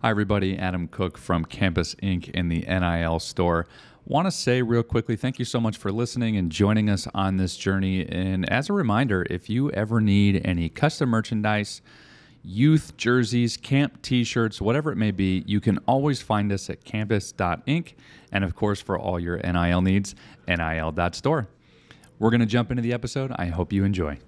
Hi, everybody. Adam Cook from Campus Ink. in the NIL store. Want to say real quickly, thank you so much for listening and joining us on this journey. And as a reminder, if you ever need any custom merchandise, youth jerseys, camp t shirts, whatever it may be, you can always find us at campus.ink. And of course, for all your NIL needs, nil.store. We're going to jump into the episode. I hope you enjoy.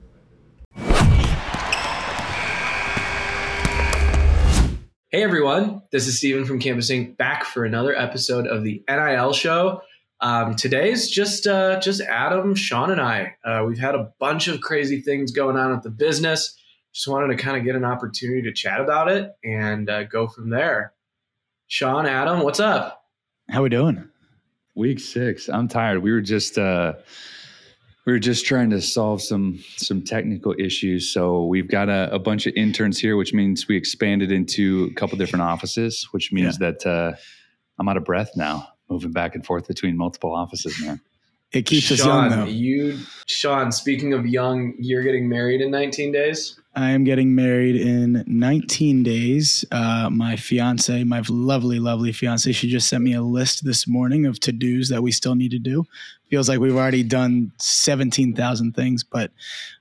Hey everyone, this is Steven from Campus Ink. back for another episode of the NIL show. Um, today's just uh, just Adam, Sean, and I. Uh, we've had a bunch of crazy things going on at the business. Just wanted to kind of get an opportunity to chat about it and uh, go from there. Sean, Adam, what's up? How we doing? Week six. I'm tired. We were just uh, we were just trying to solve some some technical issues. So we've got a, a, bunch of interns here, which means we expanded into a couple different offices, which means yeah. that uh, I'm out of breath now, moving back and forth between multiple offices, man. It keeps Sean, us young, though. You, Sean. Speaking of young, you're getting married in 19 days. I am getting married in 19 days. Uh, my fiance, my lovely, lovely fiance, she just sent me a list this morning of to dos that we still need to do. Feels like we've already done 17,000 things, but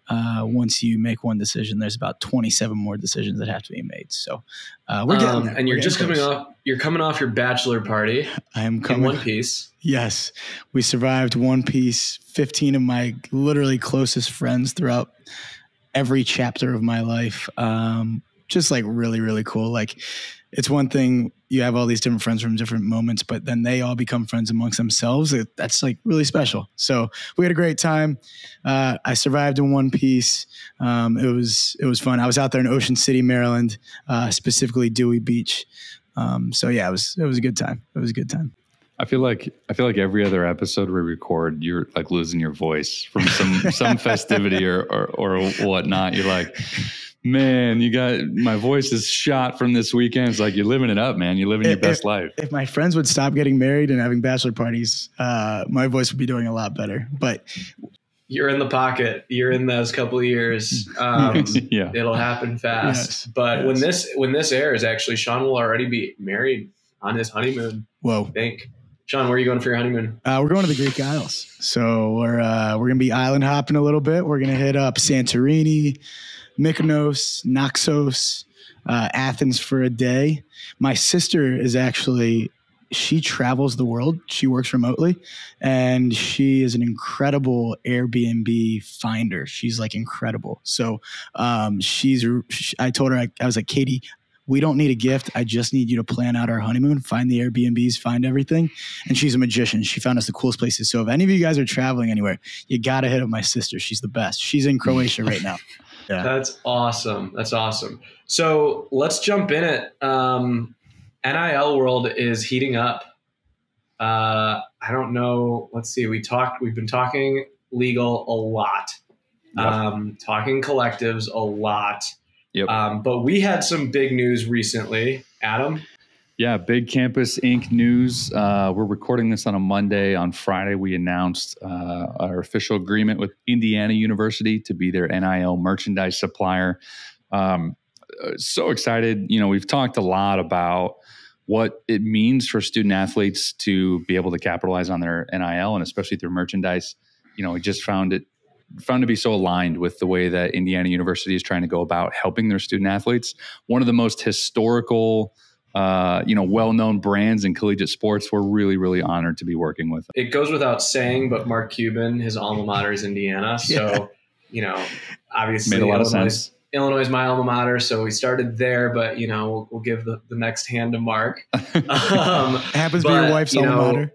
uh, once you make one decision, there's about 27 more decisions that have to be made. So uh, we're getting um, And you're just coming off. You're coming off your bachelor party. I am coming. In one piece. Yes, we survived one piece. 15 of my literally closest friends throughout every chapter of my life. Um, just like really, really cool. Like it's one thing you have all these different friends from different moments, but then they all become friends amongst themselves. It, that's like really special. So we had a great time. Uh, I survived in one piece. Um, it was it was fun. I was out there in Ocean City, Maryland, uh, specifically Dewey Beach. Um, so yeah, it was it was a good time. It was a good time. I feel like I feel like every other episode we record, you're like losing your voice from some some festivity or, or or whatnot. You're like, man, you got my voice is shot from this weekend. It's like you're living it up, man. You're living if, your best if, life. If my friends would stop getting married and having bachelor parties, uh, my voice would be doing a lot better. But you're in the pocket. You're in those couple of years. Um, yeah, it'll happen fast. Yes, but yes. when this when this airs, actually, Sean will already be married on his honeymoon. Whoa! I think. Sean, where are you going for your honeymoon? Uh, we're going to the Greek Isles. So we're uh, we're gonna be island hopping a little bit. We're gonna hit up Santorini, Mykonos, Naxos, uh, Athens for a day. My sister is actually she travels the world. She works remotely, and she is an incredible Airbnb finder. She's like incredible. So um, she's. I told her I, I was like, Katie, we don't need a gift. I just need you to plan out our honeymoon, find the Airbnbs, find everything. And she's a magician. She found us the coolest places. So if any of you guys are traveling anywhere, you got to hit up my sister. She's the best. She's in Croatia right now. Yeah. That's awesome. That's awesome. So let's jump in it. Um, NIL world is heating up. Uh, I don't know. Let's see. We talked. We've been talking legal a lot. Yep. Um, talking collectives a lot. Yep. Um, but we had some big news recently, Adam. Yeah, big Campus Ink. news. Uh, we're recording this on a Monday. On Friday, we announced uh, our official agreement with Indiana University to be their NIL merchandise supplier. Um, uh, so excited. You know, we've talked a lot about what it means for student athletes to be able to capitalize on their NIL and especially through merchandise. You know, we just found it found to be so aligned with the way that Indiana University is trying to go about helping their student athletes. One of the most historical, uh, you know, well-known brands in collegiate sports. We're really, really honored to be working with. It goes without saying, but Mark Cuban, his alma mater is Indiana, so yeah. you know, obviously made a lot Illinois, of sense. Illinois is my alma mater, so we started there. But you know, we'll, we'll give the, the next hand to Mark. Um, happens to be your wife's you alma mater.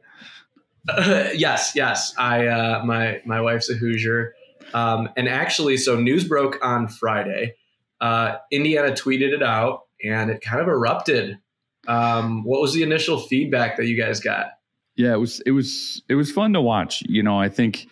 Uh, yes, yes. I uh, my my wife's a Hoosier. Um, and actually, so news broke on Friday. Uh, Indiana tweeted it out, and it kind of erupted. Um, what was the initial feedback that you guys got? Yeah, it was it was it was fun to watch. You know, I think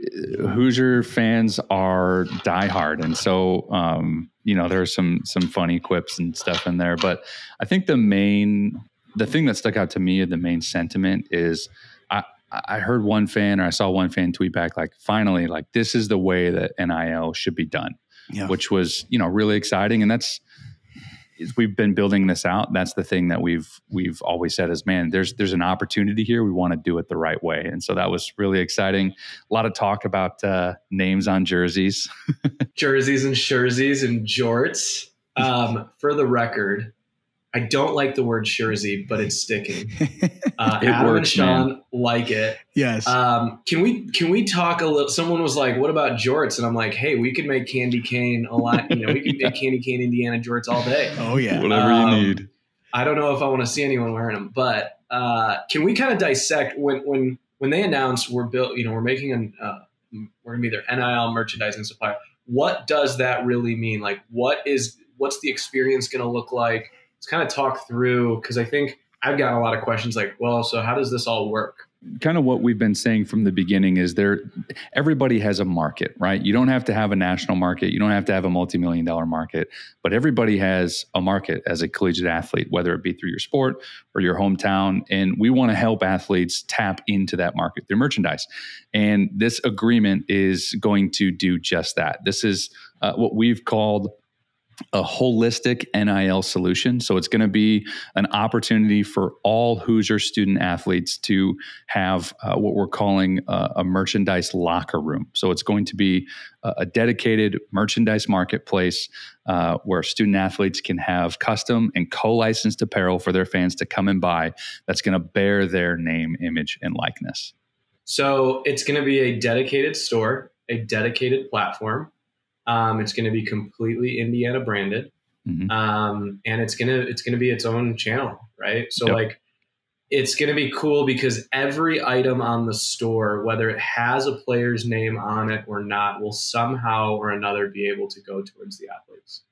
uh, Hoosier fans are diehard, and so um, you know there are some some funny quips and stuff in there. But I think the main the thing that stuck out to me, of the main sentiment is I I heard one fan or I saw one fan tweet back like, finally, like this is the way that NIL should be done, yeah. which was, you know, really exciting. And that's, as we've been building this out, that's the thing that we've we've always said is, man, there's there's an opportunity here. We want to do it the right way, and so that was really exciting. A lot of talk about uh, names on jerseys, jerseys and jerseys and jorts. Um, for the record, I don't like the word Jersey, but it's sticking. Uh, it Adam works, and Sean man. like it. Yes. Um, can we can we talk a little? Someone was like, "What about jorts?" And I'm like, "Hey, we could make candy cane a lot. You know, we could yeah. make candy cane Indiana jorts all day. Oh yeah, whatever um, you need." I don't know if I want to see anyone wearing them, but uh, can we kind of dissect when when when they announced we're built? You know, we're making an uh, we're gonna be their NIL merchandising supplier. What does that really mean? Like, what is what's the experience going to look like? Let's kind of talk through because I think I've got a lot of questions like, well, so how does this all work? Kind of what we've been saying from the beginning is there everybody has a market, right? You don't have to have a national market, you don't have to have a multi-million dollar market, but everybody has a market as a collegiate athlete, whether it be through your sport or your hometown, and we want to help athletes tap into that market through merchandise. And this agreement is going to do just that. This is uh, what we've called a holistic NIL solution. So it's going to be an opportunity for all Hoosier student athletes to have uh, what we're calling a, merchandise locker room. So it's going to be a, a dedicated merchandise marketplace uh, where student athletes can have custom and co licensed apparel for their fans to come and buy that's going to bear their name, image, and likeness. So it's going to be a dedicated store, a dedicated platform um, it's going to be completely Indiana branded, mm-hmm. um, and it's gonna it's gonna be its own channel, right? So yep. like, it's going to be cool because every item on the store, whether it has a player's name on it or not, will somehow or another be able to go towards the athletes,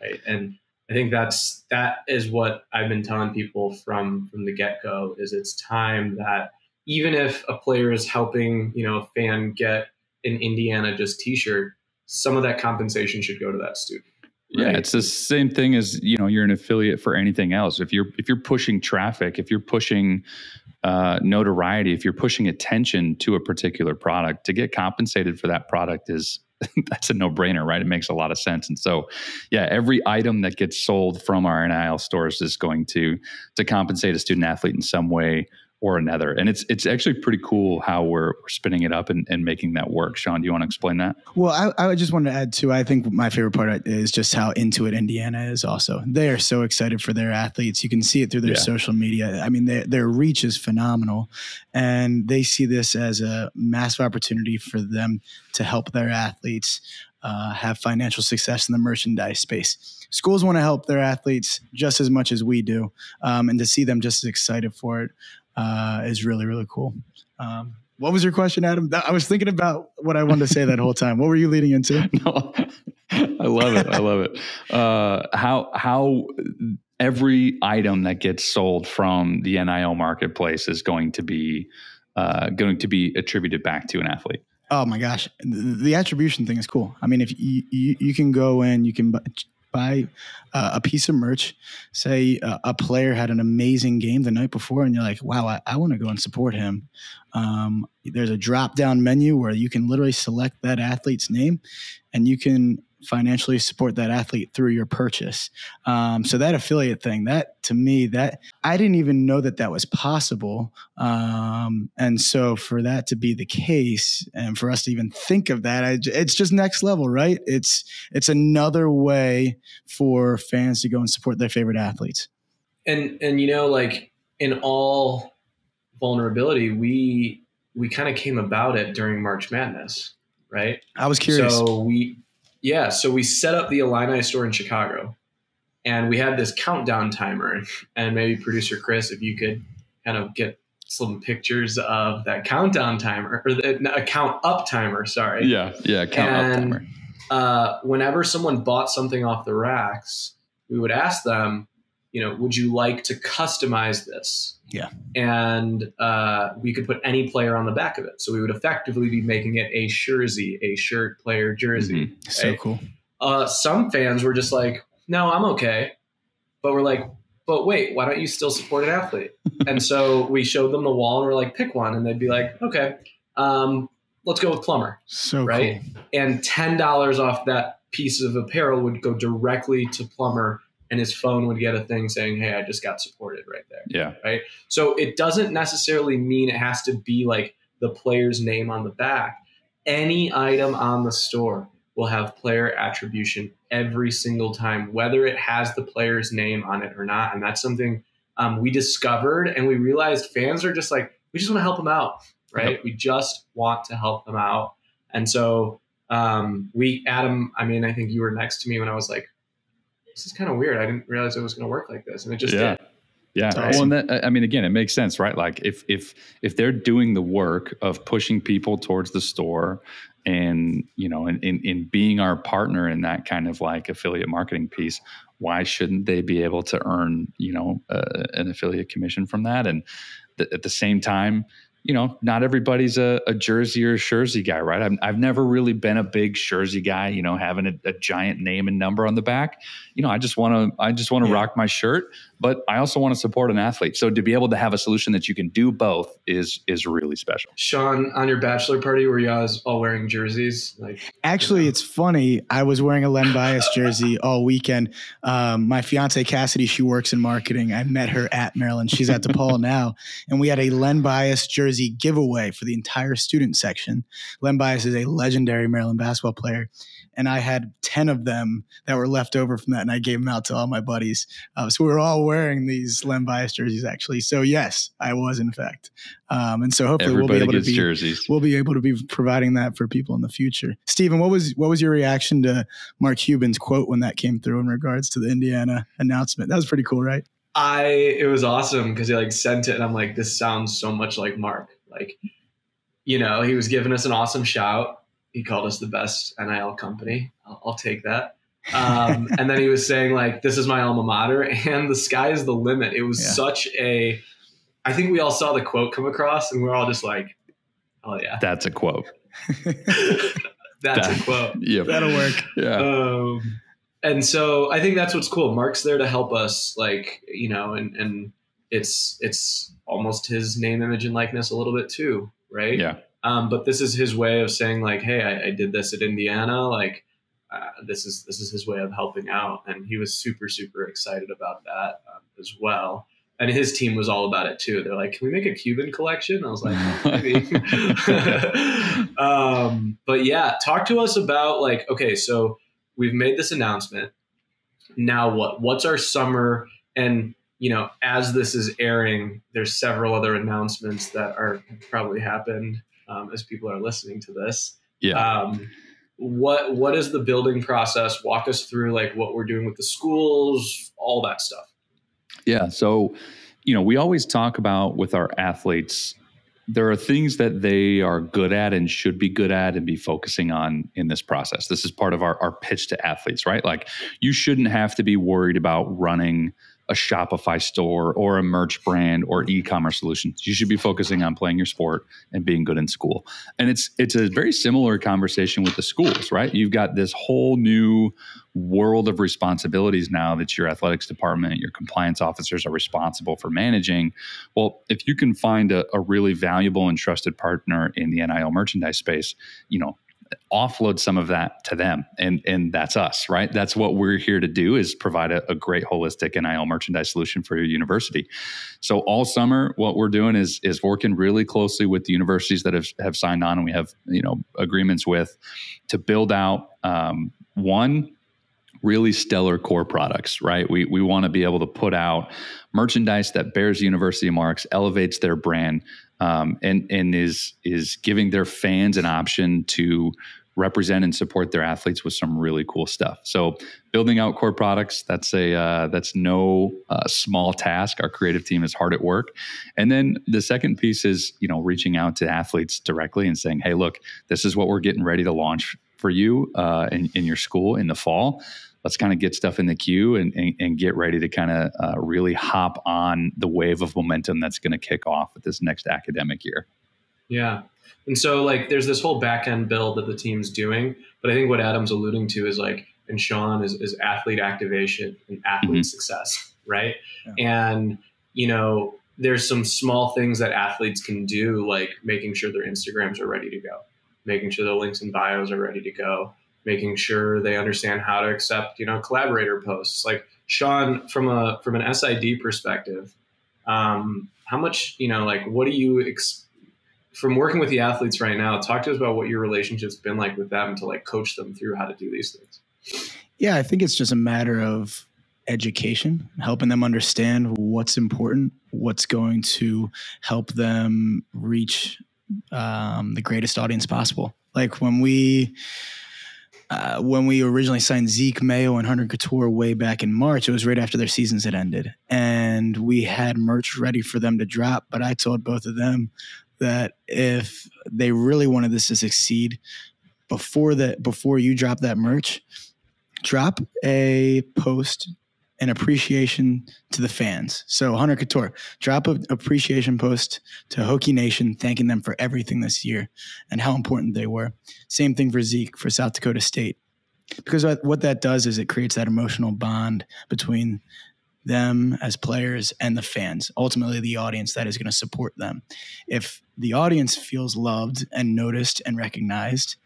right? And I think that's that is what I've been telling people from from the get go is it's time that even if a player is helping you know a fan get an Indiana just T-shirt, some of that compensation should go to that student. Right? Yeah, it's the same thing as you know you're an affiliate for anything else. If you're if you're pushing traffic, if you're pushing uh, notoriety, if you're pushing attention to a particular product, to get compensated for that product is that's a no brainer, right? It makes a lot of sense. And so, yeah, every item that gets sold from our NIL stores is going to to compensate a student athlete in some way or another. And it's it's actually pretty cool how we're, we're spinning it up and, and making that work. Sean, do you want to explain that? Well, I, I just wanted to add too. I think my favorite part is just how into it Indiana is. Also, they are so excited for their athletes. You can see it through their yeah. social media. I mean, their their reach is phenomenal, and they see this as a massive opportunity for them to help their athletes uh, have financial success in the merchandise space. Schools want to help their athletes just as much as we do, um, and to see them just as excited for it uh, is really really cool. Um, what was your question, Adam? I was thinking about what I wanted to say that whole time. What were you leading into? no, I love it. I love it. Uh, how how every item that gets sold from the NIL marketplace is going to be uh, going to be attributed back to an athlete. Oh my gosh, the, the attribution thing is cool. I mean, if you, you, you can go in, you can buy uh, a piece of merch. Say uh, a player had an amazing game the night before, and you're like, wow, I, I want to go and support him. Um, there's a drop down menu where you can literally select that athlete's name and you can financially support that athlete through your purchase. Um, so that affiliate thing, that to me, that I didn't even know that that was possible. Um, and so for that to be the case, and for us to even think of that, I, it's just next level, right? It's it's another way for fans to go and support their favorite athletes. And and you know, like in all vulnerability, we we kind of came about it during March Madness, right? I was curious. So we yeah, so we set up the Illini store in Chicago, and we had this countdown timer. And maybe producer Chris, if you could kind of get some pictures of that countdown timer or the a count up timer. Sorry. Yeah, yeah, count and, up timer. Uh, whenever someone bought something off the racks, we would ask them, you know, would you like to customize this? Yeah. And uh, we could put any player on the back of it. So we would effectively be making it a jersey, a shirt player jersey. Mm-hmm. So cool. Uh, some fans were just like, no, I'm okay. But we're like, but wait, why don't you still support an athlete? and so we showed them the wall and we're like, pick one. And they'd be like, okay, um, let's go with Plummer. So right. Cool. And $10 off that piece of apparel would go directly to Plummer and his phone would get a thing saying, "Hey, I just got supported right there." Yeah. Right. So it doesn't necessarily mean it has to be like the player's name on the back. Any item on the store will have player attribution every single time, whether it has the player's name on it or not. And that's something um, we discovered and we realized fans are just like, we just want to help them out, right? Yep. We just want to help them out. And so um, we, Adam, I mean, I think you were next to me when I was like, this is kind of weird. I didn't realize it was going to work like this. And it just Yeah. did. Yeah. That's Well, and that, I mean, again, it makes sense, right? Like if if if they're doing the work of pushing people towards the store and you know, in, in in being our partner in that kind of like affiliate marketing piece, why shouldn't they be able to earn you know uh, an affiliate commission from that? And th- at the same time, you know, not everybody's a, a jersey or a jersey guy, right? I've, I've never really been a big jersey guy, you know, having a, a giant name and number on the back. You know, I just want to, I just want to Yeah. rock my shirt, but I also want to support an athlete. So to be able to have a solution that you can do both is is really special. Sean, on your bachelor party, were you guys all wearing jerseys? Like, Actually, it's funny. I was wearing a Len Bias jersey all weekend. Um, my fiance Cassidy, she works in marketing. I met her at Maryland. She's at DePaul now, and we had a Len Bias jersey giveaway for the entire student section. Len Bias is a legendary Maryland basketball player, and I had ten of them that were left over from that, and I gave them out to all my buddies. Uh, so we were all wearing these Len Bias jerseys, actually. So yes, I was in fact, um, and so hopefully Everybody we'll be able to be jerseys. we'll be able to be providing that for people in the future. Steven, what was what was your reaction to Mark Cuban's quote when that came through in regards to the Indiana announcement? That was pretty cool, right? I it was awesome because he like sent it and I'm like, this sounds so much like Mark. Like, you know, he was giving us an awesome shout. He called us the best NIL company. I'll, I'll take that. Um, and then he was saying like, this is my alma mater, and the sky is the limit. It was Yeah. such a. I think we all saw the quote come across, and we're all just like, oh yeah, That's a quote. that's That- a quote. Yep. That'll work. Yeah. um, and so I think that's what's cool. Mark's there to help us, like you know, and and it's it's almost his name, image, and likeness a little bit too, right? yeah. Um, but this is his way of saying like, hey, I, I did this at Indiana. Like, uh, this is this is his way of helping out, and he was super super excited about that um, as well. And his team was all about it too. They're like, "Can we make a Cuban collection?" I was like, "Maybe." um, but yeah, talk to us about like, okay, so we've made this announcement. Now what? What's our summer? And you know, as this is airing, there's several other announcements that are probably happened um, as people are listening to this. Yeah. Um, what what is the building process? Walk us through like what we're doing with the schools, all that stuff. Yeah. So, you know, we always talk about with our athletes, there are things that they are good at and should be good at and be focusing on in this process. This is part of our, our pitch to athletes, right? Like, you shouldn't have to be worried about running a Shopify store or a merch brand or e-commerce solutions. You should be focusing on playing your sport and being good in school. And it's it's a very similar conversation with the schools, right? You've got this whole new world of responsibilities now that your athletics department, your compliance officers are responsible for managing. Well, if you can find a, a really valuable and trusted partner in the NIL merchandise space, you know, offload some of that to them and and that's us right? That's what we're here to do is provide a, a great holistic nil merchandise solution for your university. So all summer what we're doing is is working really closely with the universities that have, have signed on and we have you know agreements with to build out um, one really stellar core products, right? We we want to be able to put out merchandise that bears university marks, elevates their brand, um, and and is is giving their fans an option to represent and support their athletes with some really cool stuff. So building out core products that's a uh, that's no uh, small task. Our creative team is hard at work. And then the second piece is you know reaching out to athletes directly and saying, hey, look, this is what we're getting ready to launch for you uh, in, in your school in the fall let's kind of get stuff in the queue and, and, and get ready to kind of uh, really hop on the wave of momentum that's going to kick off with this next academic year. Yeah. And so like there's this whole back end build that the team's doing, but I think what Adam's alluding to is like and Sean is, is athlete activation and athlete Mhm. success, right? Yeah. And you know, there's some small things that athletes can do, like making sure their Instagrams are ready to go, making sure the links and bios are ready to go, making sure they understand how to accept, you know, collaborator posts. Like Sean, from a from an SID perspective, um, how much you know, like, what do you ex- from working with the athletes right now? Talk to us about what your relationship's been like with them to like coach them through how to do these things. Yeah, I think it's just a matter of education, helping them understand what's important, what's going to help them reach um, the greatest audience possible. Like when we uh, when we originally signed Zeke Mayo and Hunter Cattoor way back in March, it was right after their seasons had ended, and we had merch ready for them to drop. But I told both of them that if they really wanted this to succeed, before that, before you drop that merch, drop a post an appreciation to the fans. So Hunter Cattoor, drop an appreciation post to Hokie Nation, thanking them for everything this year and how important they were. Same thing for Zeke for South Dakota State. Because what that does is it creates that emotional bond between them as players and the fans, ultimately the audience that is going to support them. If the audience feels loved and noticed and recognized,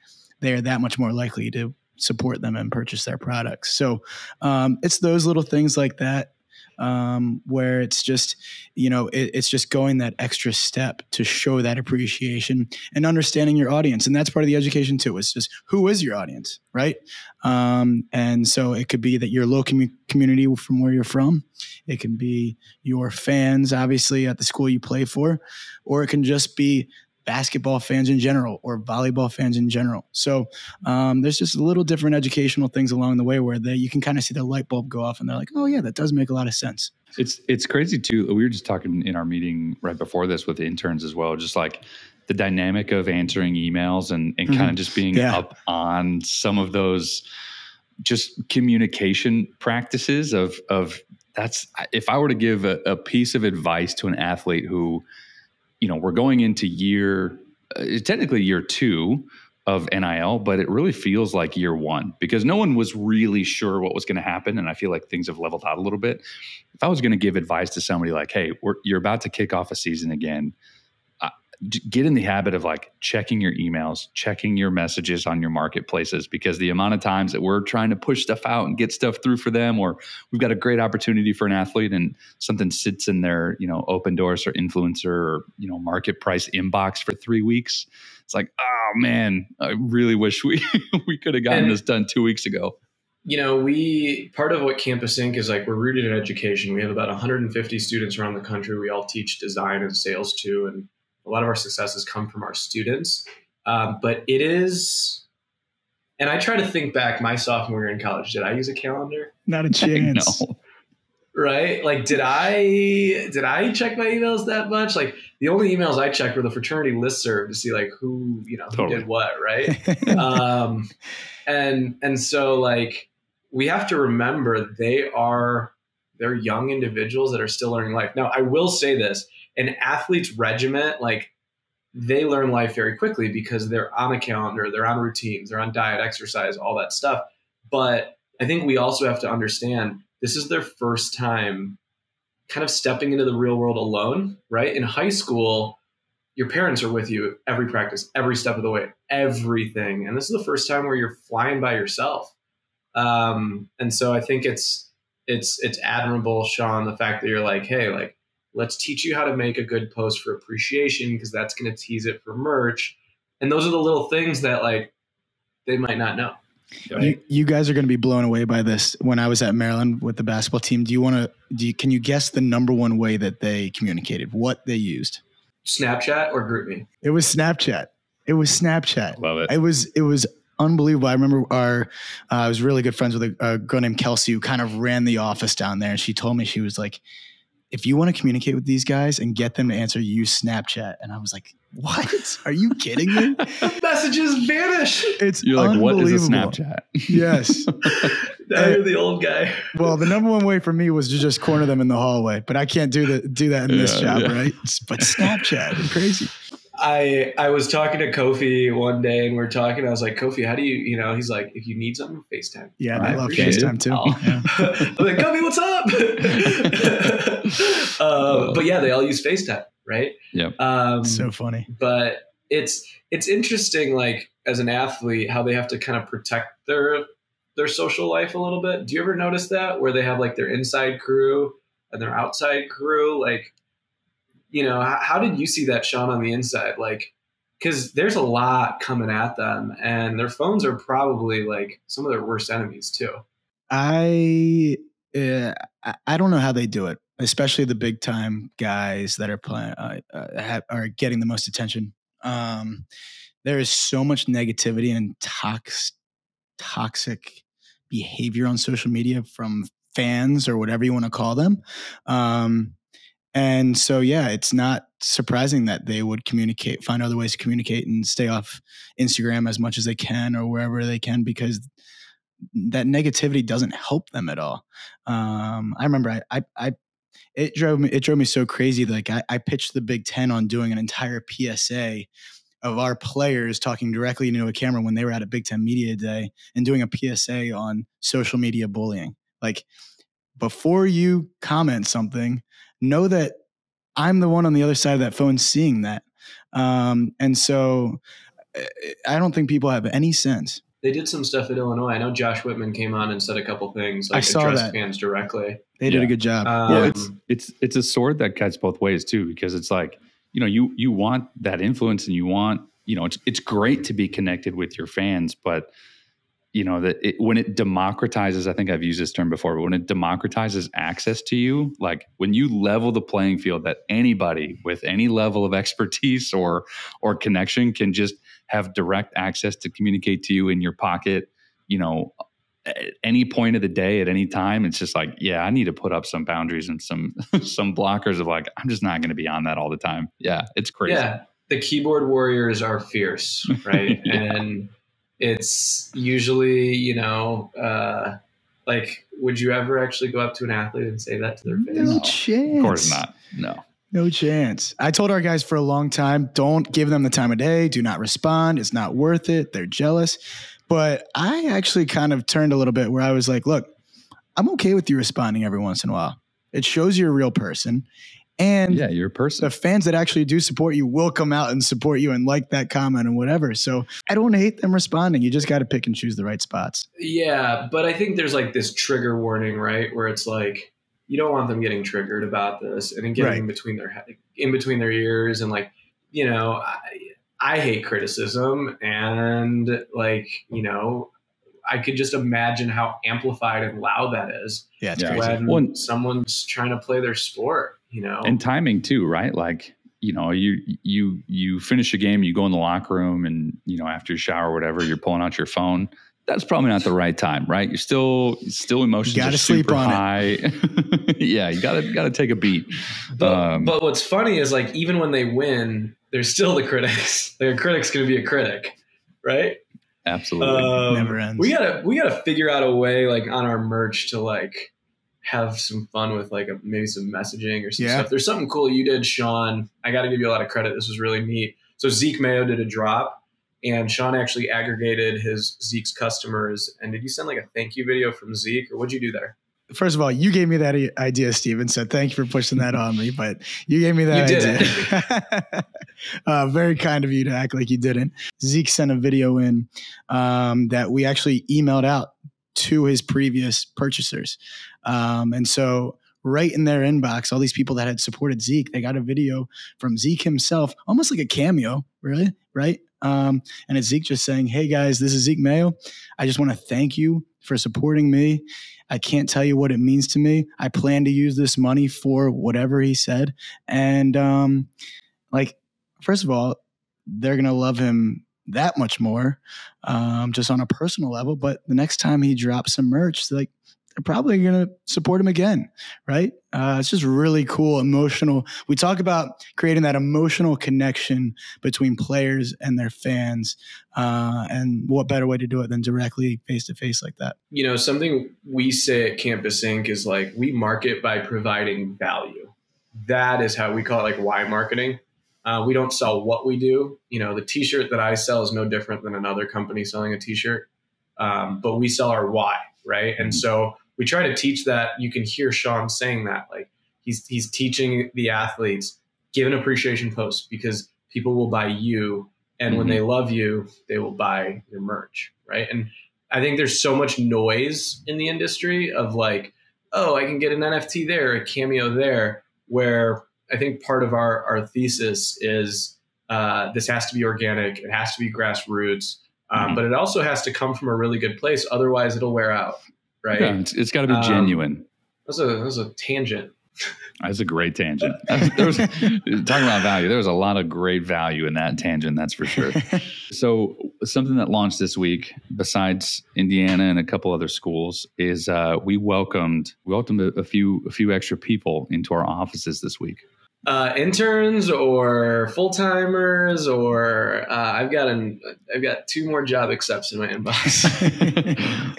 they are that much more likely to support them and purchase their products. So um, it's those little things like that um, where it's just you know it, it's just going that extra step to show that appreciation and understanding your audience. And that's part of the education too it's just who is your audience right? Um, and so it could be that your local com- community from where you're from. It can be your fans obviously at the school you play for or it can just be basketball fans in general or volleyball fans in general. So um, there's just a little different educational things along the way where they, you can kind of see the light bulb go off and they're like, oh yeah, that does make a lot of sense. It's it's crazy too. We were just talking in our meeting right before this with the interns as well, just like the dynamic of answering emails and, and mm-hmm. kind of just being yeah. up on some of those just communication practices of of that's if I were to give a, a piece of advice to an athlete who you know, we're going into year, uh, technically year two of NIL, but it really feels like year one because no one was really sure what was going to happen. And I feel like things have leveled out a little bit. If I was going to give advice to somebody like, hey, you're about to kick off a season again, get in the habit of like checking your emails, checking your messages on your marketplaces because the amount of times that we're trying to push stuff out and get stuff through for them, or we've got a great opportunity for an athlete and something sits in their, you know, Opendorse or influencer or, you know, market price inbox for three weeks. It's like, oh man, I really wish we we could have gotten and, this done two weeks ago. You know, we part of what Campus Ink. is like, we're rooted in education. We have about 150 students around the country. We all teach design and sales too. And a lot of our successes come from our students. Um, but it is, and I try to think back my sophomore year in college. Did I use a calendar? Not a chance. no. Right? Like, did I did I check my emails that much? Like, the only emails I checked were the fraternity listserv to see like who you know totally. who did what, right? um, and and so like we have to remember they are they're young individuals that are still learning life. Now, I will say this an athlete's regiment, like they learn life very quickly because they're on a calendar, they're on routines, they're on diet, exercise, all that stuff. But I think we also have to understand this is their first time kind of stepping into the real world alone, right? In high school, your parents are with you every practice, every step of the way, everything. And this is the first time where you're flying by yourself. Um, and so I think it's it's it's admirable, Sean, the fact that you're like, hey, like Let's teach you how to make a good post for appreciation because that's going to tease it for merch. And those are the little things that like they might not know. Right? You, you guys are going to be blown away by this. When I was at Maryland with the basketball team, do you want to? Do you, can you guess the number one way that they communicated? What they used? Snapchat or GroupMe? It was Snapchat. It was Snapchat. Love it. It was it was unbelievable. I remember our uh, I was really good friends with a, a girl named Kelsey who kind of ran the office down there, and she told me she was like, if you want to communicate with these guys and get them to answer, use Snapchat. And I was like, what? Are you kidding me? Messages vanish. It's you're like, what is a Snapchat? Yes. now you're the old guy. Well, the number one way for me was to just corner them in the hallway, but I can't do that. Do that in yeah, this job, yeah. right? But Snapchat, crazy. I I was talking to Kofi one day and we are talking. I was like, Kofi, how do you, you know, he's like, if you need something, FaceTime. Yeah, I, I love FaceTime too. Yeah. I'm like, Kofi, what's up? uh, but yeah, they all use FaceTime, right? Yeah. Um, so funny. But it's it's interesting, like as an athlete, how they have to kind of protect their their social life a little bit. Do you ever notice that where they have like their inside crew and their outside crew? Like, you know, how, how did you see that, Sean, on the inside? Like, because there's a lot coming at them, and their phones are probably like some of their worst enemies too. I uh, I don't know how they do it, especially the big time guys that are playing uh, uh, are getting the most attention. Um, there is so much negativity and tox, toxic behavior on social media from fans or whatever you want to call them. Um, and so, yeah, it's not surprising that they would communicate, find other ways to communicate and stay off Instagram as much as they can or wherever they can because that negativity doesn't help them at all. Um, I remember I, I, I, it drove me, it drove me so crazy. Like I, I pitched the Big Ten on doing an entire PSA of our players talking directly into a camera when they were at a Big Ten Media Day and doing a PSA on social media bullying. Like before you comment something, know that I'm the one on the other side of that phone seeing that. Um, and so eh, I don't think people have any sense. They did some stuff at Illinois. I know Josh Whitman came on and said a couple things. Like I saw addressed that. fans directly. They did a good job. Um, well, it's it's it's a sword that cuts both ways too, because it's like you know you you want that influence and you want you know it's it's great to be connected with your fans, but you know that it, when it democratizes, I think I've used this term before, but when it democratizes access to you, like when you level the playing field, that anybody with any level of expertise or or connection can just have direct access to communicate to you in your pocket, you know, at any point of the day at any time it's just like yeah i need to put up some boundaries and some some blockers of like i'm just not going to be on that all the time yeah it's crazy Yeah, the keyboard warriors are fierce, right? Yeah. And it's usually, you know, uh, like, would you ever actually go up to an athlete and say that to their face? no No, chance. of course not no No chance. I told our guys for a long time don't give them the time of day. Do not respond. It's not worth it. They're jealous. But I actually kind of turned a little bit where I was like, look, I'm okay with you responding every once in a while. It shows you're a real person. And yeah you're a person the fans that actually do support you will come out and support you and like that comment and whatever. So I don't hate them responding. You just got to pick and choose the right spots. Yeah, but I think there's like this trigger warning, right? Where it's like you don't want them getting triggered about this and then getting Right. in between their he- in between their ears and like you know I, I hate criticism and like you know I could just imagine how amplified and loud that is Yeah, it's Yeah. crazy. when someone's trying to play their sport. You know, and timing too right like you know you you you finish a game you go in the locker room and you know after you shower or whatever you're pulling out your phone that's probably not the right time right you're still still emotions gotta are sleep super on it. yeah you gotta gotta take a beat But, Um, but what's funny is like even when they win, there's still the critics. Their critic's going to be a critic, right? absolutely Um, Never ends. We gotta we gotta figure out a way like on our merch to like have some fun with like a, maybe some messaging or some Yeah. stuff. There's something cool you did, Sean. I got to give you a lot of credit. This was really neat. So Zeke Mayo did a drop, and Sean actually aggregated his Zeke's customers. And did you send like a thank you video from Zeke, or what'd you do there? First of all, you gave me that idea, Steven. So thank you for pushing that on me. But you gave me that You did idea. uh, very kind of you to act like you didn't. Zeke sent a video in um, that we actually emailed out to his previous purchasers. Um, and so, right in their inbox, all these people that had supported Zeke, they got a video from Zeke himself, almost like a cameo, really, right? Um, and it's Zeke just saying, Hey guys, this is Zeke Mayo. I just want to thank you for supporting me. I can't tell you what it means to me. I plan to use this money for whatever he said. And um, like, first of all, they're gonna love him that much more, um, just on a personal level. But the next time he drops some merch, like they're probably gonna support him again, right? Uh, it's just really cool, emotional. We talk about creating that emotional connection between players and their fans, uh, and what better way to do it than directly face to face like that? you know, something we say at Campus Ink. is like we market by providing value. That is how we call it like why marketing. Uh, we don't sell what we do. You know, the T-shirt that I sell is no different than another company selling a T-shirt, um, but we sell our why, right? And so we try to teach that. You can hear Sean saying that, like he's he's teaching the athletes give an appreciation post because people will buy you, and when Mhm. they love you, they will buy your merch, right? And I think there's so much noise in the industry of like, oh, I can get an NFT there, a cameo there, where I think part of our, our thesis is uh, this has to be organic, it has to be grassroots, um, mm-hmm. but it also has to come from a really good place. Otherwise, it'll wear out, right? Yeah, it's, it's got to be um, genuine. That was, a, that was a tangent. That's a great tangent. There was, talking about value, there was a lot of great value in that tangent, that's for sure. so, something that launched this week, besides Indiana and a couple other schools, is uh, we welcomed we welcomed a, a few a few extra people into our offices this week uh, interns or full timers or uh, I've got an I've got two more job accepts in my inbox.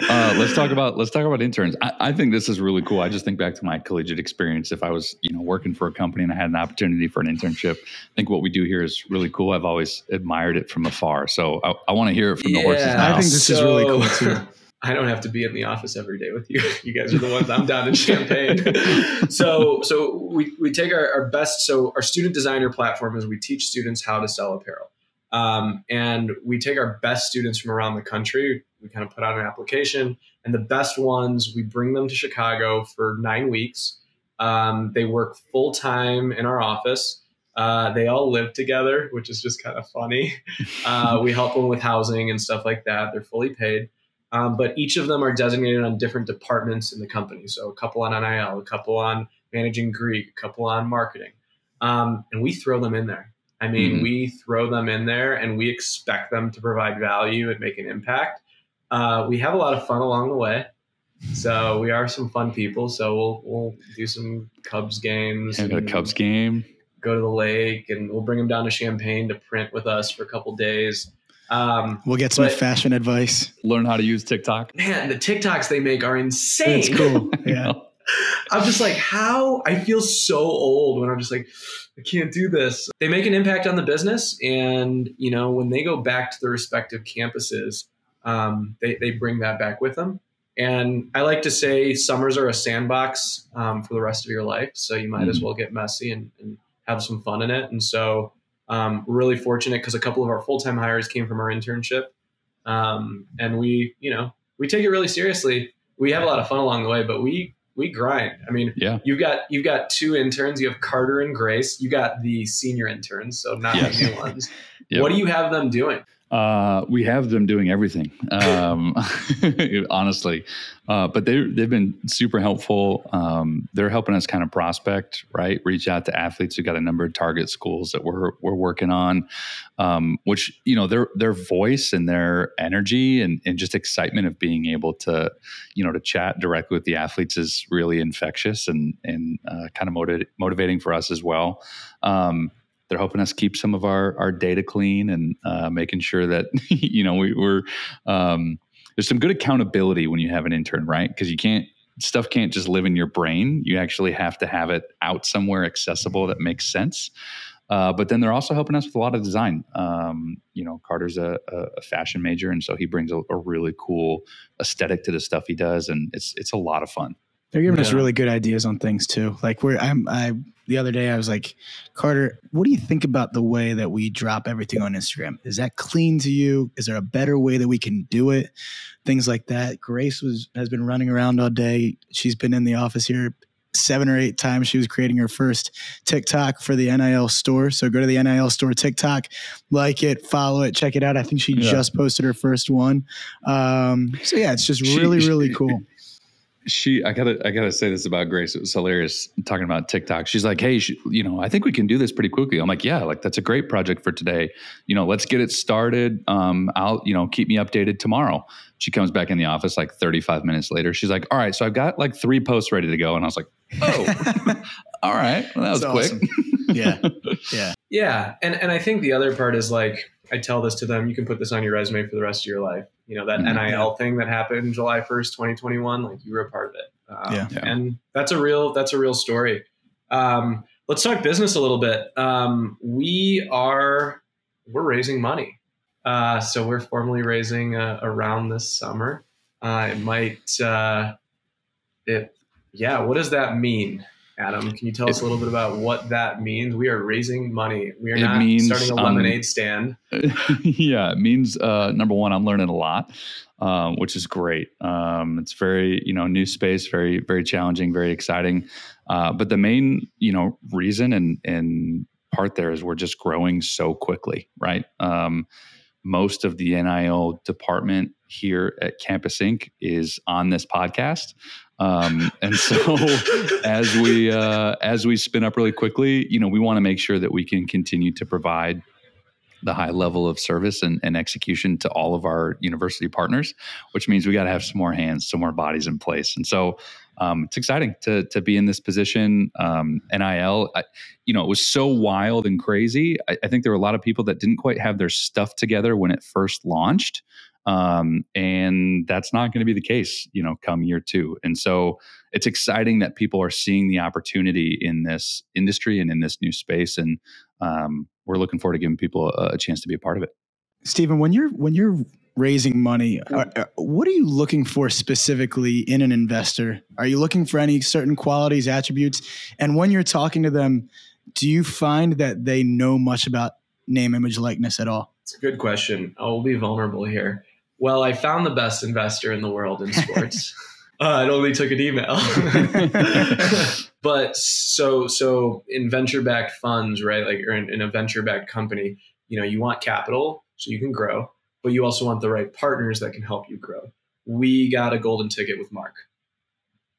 uh, let's talk about let's talk about interns. I, I, think this is really cool. I just think back to my collegiate experience. If I was you know working for a company and I had an opportunity for an internship, I think what we do here is really cool. I've always admired it from afar. So I, I want to hear it from yeah, the horse's mouth. I think this so, is really cool too. I don't have to be in the office every day with you. You guys are the ones I'm down in Champaign. so so we, we take our, our best. So our student designer platform is we teach students how to sell apparel. Um, and we take our best students from around the country. We kind of put out an application, and the best ones we bring them to Chicago for nine weeks. Um, they work full time in our office. Uh, they all live together, which is just kind of funny. Uh, we help them with housing and stuff like that. They're fully paid. Um, but each of them are designated on different departments in the company. So a couple on NIL, a couple on managing Greek, a couple on marketing. Um, and we throw them in there. I mean, mm-hmm. we throw them in there and we expect them to provide value and make an impact. Uh, we have a lot of fun along the way. So we are some fun people. So we'll we'll do some Cubs games. And, and a Cubs game. Go to the lake, and we'll bring them down to Champaign to print with us for a couple days. Um, we'll get some fashion advice. Learn how to use TikTok. Man, the TikToks they make are insane. It's cool. Yeah. I'm just like, how I feel so old when I'm just like, I can't do this. They make an impact on the business, and you know, when they go back to their respective campuses, um, they they bring that back with them. And I like to say summers are a sandbox um, for the rest of your life, so you might mm. as well get messy and, and have some fun in it. And so um, we're really fortunate because a couple of our full time hires came from our internship, um, and we, you know, we take it really seriously. We have a lot of fun along the way, but we we grind. I mean, yeah. you've got you've got two interns. You have Carter and Grace. You got the senior interns, so not yes. the new ones. yep. What do you have them doing? Uh, we have them doing everything, um, honestly. Uh, but they they've been super helpful. Um, they're helping us kind of prospect, right? Reach out to athletes. We've got a number of target schools that we're we're working on, um, which you know their their voice and their energy and, and just excitement of being able to, you know, to chat directly with the athletes is really infectious and and uh, kind of motiv- motivating for us as well. Um, they're helping us keep some of our our data clean and uh, making sure that you know we, are um, there's some good accountability when you have an intern, right? Because you can't stuff can't just live in your brain. You actually have to have it out somewhere accessible that makes sense. Uh, but then they're also helping us with a lot of design. Um, you know, Carter's a, a, fashion major, and so he brings a, a, really cool aesthetic to the stuff he does, and it's it's a lot of fun. They're giving yeah. us really good ideas on things too. Like where I'm, I the other day I was like, Carter, what do you think about the way that we drop everything on Instagram? Is that clean to you? Is there a better way that we can do it? Things like that. Grace was has been running around all day. She's been in the office here seven or eight times. She was creating her first TikTok for the NIL store. So go to the NIL store TikTok, like it, follow it, check it out. I think she yeah. just posted her first one. Um, so yeah, it's just really, she, really cool she i gotta i gotta say this about grace. It was hilarious talking about tiktok. She's like hey she, you know i think we can do this pretty quickly. I'm like yeah like that's a great project for today. You know let's get it started. Um i'll you know keep me updated tomorrow. She comes back in the office like 35 minutes later. She's like all right so i've got like three posts ready to go. And i was like oh all right. Well, that was that's quick. awesome. yeah. Yeah. Yeah. And and i think the other part is like i tell this to them you can put this on your resume for the rest of your life you know that mm-hmm. NIL thing that happened July 1st, 2021. Like you were a part of it, um, yeah. and that's a real that's a real story. Um, let's talk business a little bit. Um, we are we're raising money, uh, so we're formally raising uh, around this summer. Uh, it might uh, it yeah. What does that mean? Adam. Can you tell us a little bit about what that means? We are raising money. We are not means, starting a um, lemonade stand. yeah, it means uh, number one, I'm learning a lot, um, which is great. Um, it's very you know new space, very very challenging, very exciting. Uh, but the main you know reason and and part there is we're just growing so quickly, right? Um, most of the NIL department here at Campus Ink. is on this podcast. Um, and so as we uh, as we spin up really quickly, you know, we want to make sure that we can continue to provide the high level of service and, and execution to all of our university partners, which means we got to have some more hands, some more bodies in place. And so um, it's exciting to to be in this position. Um, NIL, I, you know, it was so wild and crazy. I, I think there were a lot of people that didn't quite have their stuff together when it first launched. Um, and that's not going to be the case, you know, come year two. And so it's exciting that people are seeing the opportunity in this industry and in this new space. And um, we're looking forward to giving people a, a chance to be a part of it. Steven, when you're when you're raising money, are, are- what are you looking for specifically in an investor? Are you looking for any certain qualities, attributes? And when you're talking to them, do you find that they know much about name, image, likeness at all? It's a good question. I will be vulnerable here. Well, I found the best investor in the world in sports. uh, it only took an email. but so so in venture backed funds, right? Like or in, in a venture backed company, you know, you want capital so you can grow, but you also want the right partners that can help you grow. We got a golden ticket with Mark.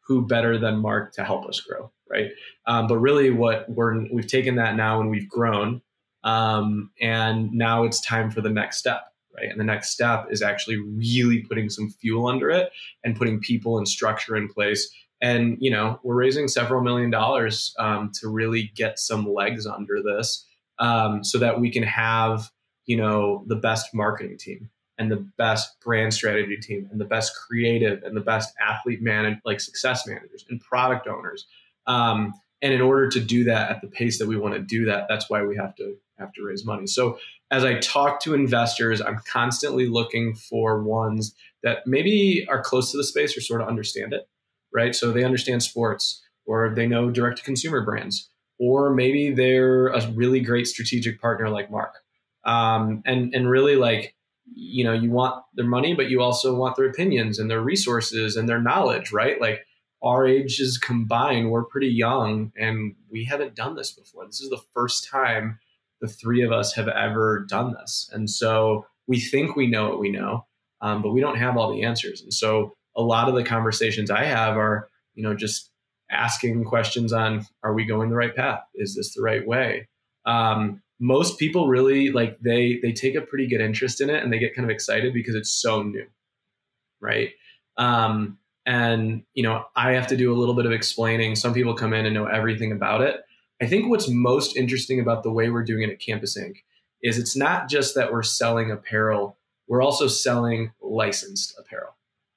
Who better than Mark to help us grow, right? Um, but really, what we're we've taken that now and we've grown, um, and now it's time for the next step, right? And the next step is actually really putting some fuel under it and putting people and structure in place. And you know, we're raising several million dollars um, to really get some legs under this, um, so that we can have you know the best marketing team and the best brand strategy team and the best creative and the best athlete manage like success managers and product owners. Um, and in order to do that at the pace that we want to do that, that's why we have to have to raise money. So as I talk to investors, I'm constantly looking for ones that maybe are close to the space or sort of understand it, right? So they understand sports or they know direct to consumer brands, or maybe they're a really great strategic partner like Mark. Um, and and really like you know you want their money but you also want their opinions and their resources and their knowledge right like our ages combined we're pretty young and we haven't done this before this is the first time the three of us have ever done this. And so we think we know what we know um, but we don't have all the answers. And so a lot of the conversations i have are you know just asking questions on are we going the right path? Is this the right way? Um, most people really like they they take a pretty good interest in it and they get kind of excited because it's so new right? Um, and you know i have to do a little bit of explaining. Some people come in and know everything about it i think what's most interesting about the way we're doing it at campus ink. is it's not just that we're selling apparel we're also selling licensed apparel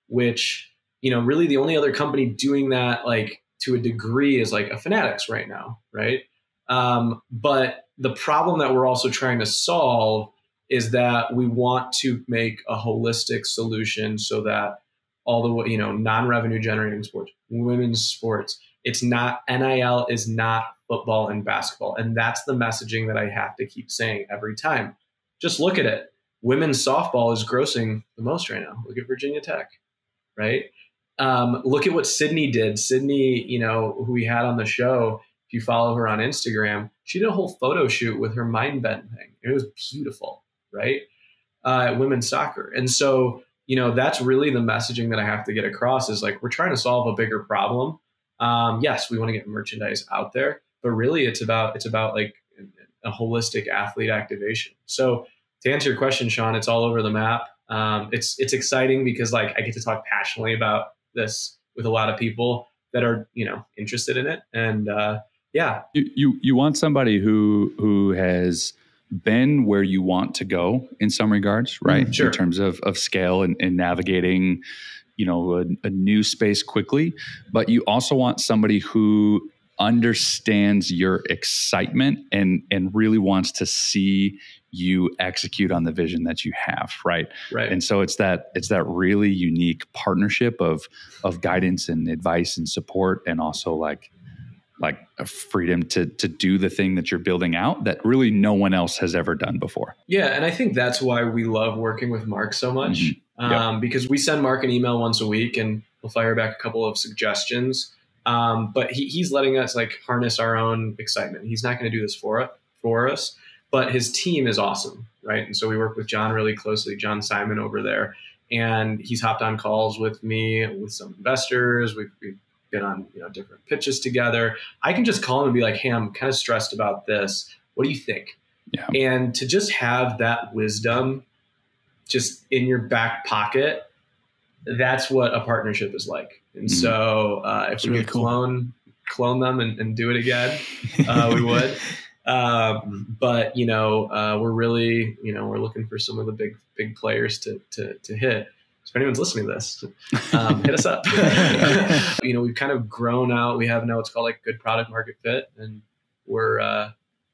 which you know really the only other company doing that like to a degree is like a fanatics right now right? Um, but the problem that we're also trying to solve is that we want to make a holistic solution so that all the you know non-revenue generating sports women's sports it's not nil is not football and basketball and that's the messaging that i have to keep saying every time just look at it women's softball is grossing the most right now look at virginia tech right um, look at what sydney did sydney you know who we had on the show if you follow her on Instagram, she did a whole photo shoot with her mind bend thing. It was beautiful, right? Uh, women's soccer. And so, you know, that's really the messaging that I have to get across is like, we're trying to solve a bigger problem. Um, yes, we want to get merchandise out there, but really it's about, it's about like a holistic athlete activation. So to answer your question, Sean, it's all over the map. Um, it's, it's exciting because like I get to talk passionately about this with a lot of people that are, you know, interested in it. And, uh, yeah, You, you you want somebody who who has been where you want to go in some regards, right? Mm, sure. In terms of of scale and, and navigating, you know, a, a new space quickly. But you also want somebody who understands your excitement and and really wants to see you execute on the vision that you have, right? right. and so it's that it's that really unique partnership of of guidance and advice and support and also like like a freedom to to do the thing that you're building out that really no one else has ever done before. Yeah, and I think that's why we love working with Mark so much Mhm. Yeah. um, because we send Mark an email once a week and he'll fire back a couple of suggestions. Um, but he, he's letting us like harness our own excitement. He's not going to do this for us, for us, but his team is awesome, right? And so we work with John really closely, John Simon over there, and he's hopped on calls with me with some investors. We've, we've been on you know different pitches together. I can just call him and be like, "Hey, I'm kind of stressed about this. What do you think?" Yeah. And to just have that wisdom just in your back pocket, that's what a partnership is like. And Mhm. so uh, if That's we really could cool. clone clone them and, and do it again, uh, we would. Um, but you know, uh, we're really, you know, we're looking for some of the big, big players to to, to hit. So if anyone's listening to this, um, hit us up. you know, we've kind of grown out. We have now what's called like good product market fit, and we're, uh,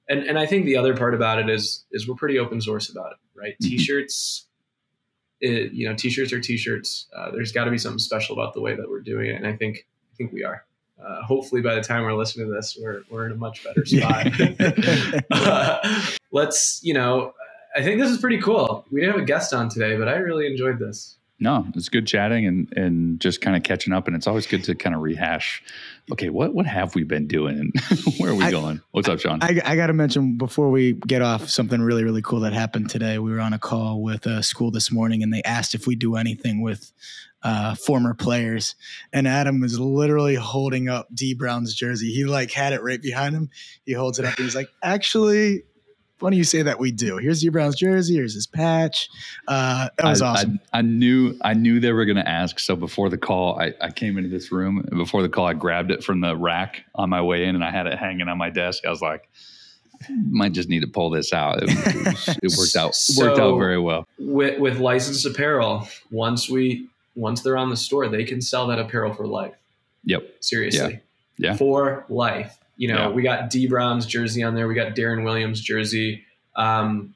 and and I think the other part about it is is we're pretty open source about it, right? Mhm. T-shirts, it, you know, t-shirts are t-shirts. Uh, there's got to be something special about the way that we're doing it, and I think I think we are. Uh, hopefully, by the time we're listening to this, we're we're in a much better spot. Uh, let's, you know, I think this is pretty cool. We didn't have a guest on today, but I really enjoyed this. No, it's good chatting and and just kind of catching up. And it's always good to kind of rehash. Okay, what what have we been doing? Where are we I- going? What's up, Sean? I, I got to mention before we get off something really, really cool that happened today. We were on a call with a school this morning and they asked if we do anything with uh, former players. And Adam was literally holding up Dee Brown's jersey. He like had it right behind him. He holds it up and he's like, actually, funny you say that we do. Here's Dee Brown's jersey. Here's his patch. Uh, that was I, awesome. I, I knew I knew they were going to ask. So before the call, I, I came into this room. and Before the call, I grabbed it from the rack on my way in, and I had it hanging on my desk. I was like, might just need to pull this out. It, it, it worked out worked out very well. With with licensed apparel, once we once they're on the store, they can sell that apparel for life. Yep. Seriously. Yeah. For life. You know, Yeah. we got Dee Brown's jersey on there. We got Darren Williams jersey. Um,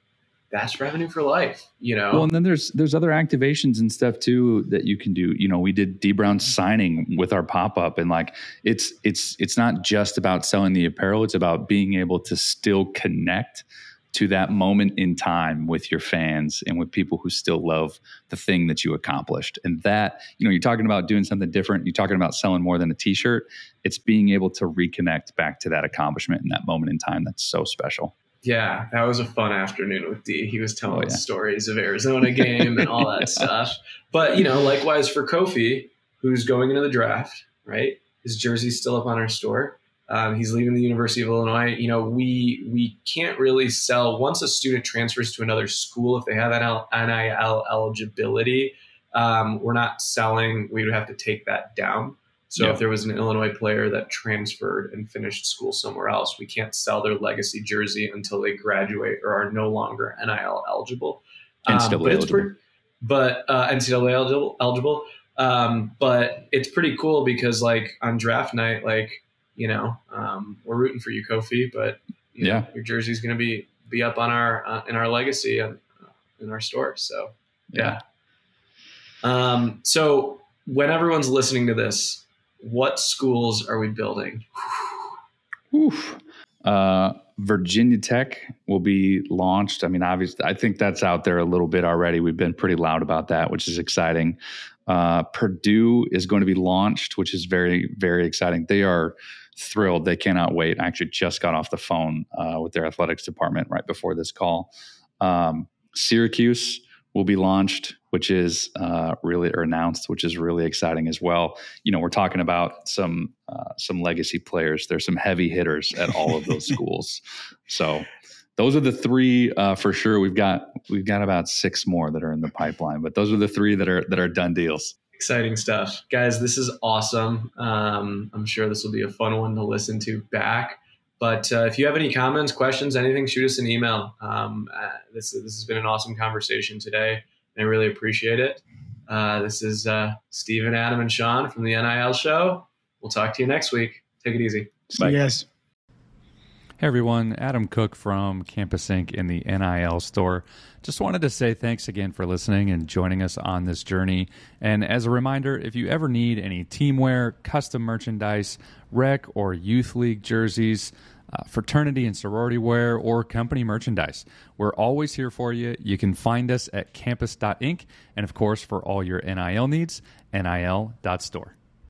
that's revenue for life. You know. Well, and then there's there's other activations and stuff too that you can do. You know, we did Dee Brown signing with our pop up, and like it's it's it's not just about selling the apparel; it's about being able to still connect to that moment in time with your fans and with people who still love the thing that you accomplished. And that you know, you're talking about doing something different. You're talking about selling more than a T-shirt. It's being able to reconnect back to that accomplishment in that moment in time that's so special. Yeah, that was a fun afternoon with Dee. He was telling Oh, yeah. stories of Arizona game and all that stuff. But you know, likewise for Kofi, who's going into the draft, right? His jersey's still up on our store. Um, he's leaving the University of Illinois. You know, we we can't really sell once a student transfers to another school if they have NIL, NIL eligibility. Um, we're not selling. We would have to take that down. So Yeah. if there was an Illinois player that transferred and finished school somewhere else, we can't sell their legacy jersey until they graduate or are no longer NIL eligible. Um, NCAA but eligible. pretty- but uh, NCAA eligible. eligible. Um, but it's pretty cool because like on draft night, like you know, um, we're rooting for you, Kofi. But you know, Yeah. your jersey's going to be be up on our uh, in our legacy and uh, in our store. So yeah. Um, so when everyone's listening to this, what schools are we building? Oof. Uh, Virginia Tech will be launched. I mean, obviously, I think that's out there a little bit already. We've been pretty loud about that, which is exciting. Uh, Purdue is going to be launched, which is very, very exciting. They are thrilled. They cannot wait. I actually just got off the phone uh, with their athletics department right before this call. Um, Syracuse will be launched, which is uh, really or announced, which is really exciting as well. You know, we're talking about some uh, some legacy players. There's some heavy hitters at all of those schools. So those are the three uh, for sure. We've got we've got about six more that are in the pipeline, but those are the three that are that are done deals. Exciting stuff, guys. This is awesome. Um, I'm sure this will be a fun one to listen to back. But uh, if you have any comments, questions, anything, shoot us an email. Um, uh, this this has been an awesome conversation today, and I really appreciate it. Uh, this is uh, Steven, Adam, and Sean from the NIL Show. We'll talk to you next week. Take it easy. See Bye. you guys. Hey everyone, Adam Cook from Campus Ink. in the NIL store. Just wanted to say thanks again for listening and joining us on this journey. And as a reminder, if you ever need any teamwear, custom merchandise, rec or youth league jerseys, uh, fraternity and sorority wear, or company merchandise, we're always here for you. You can find us at campus.ink. And of course, for all your NIL needs, nil.store.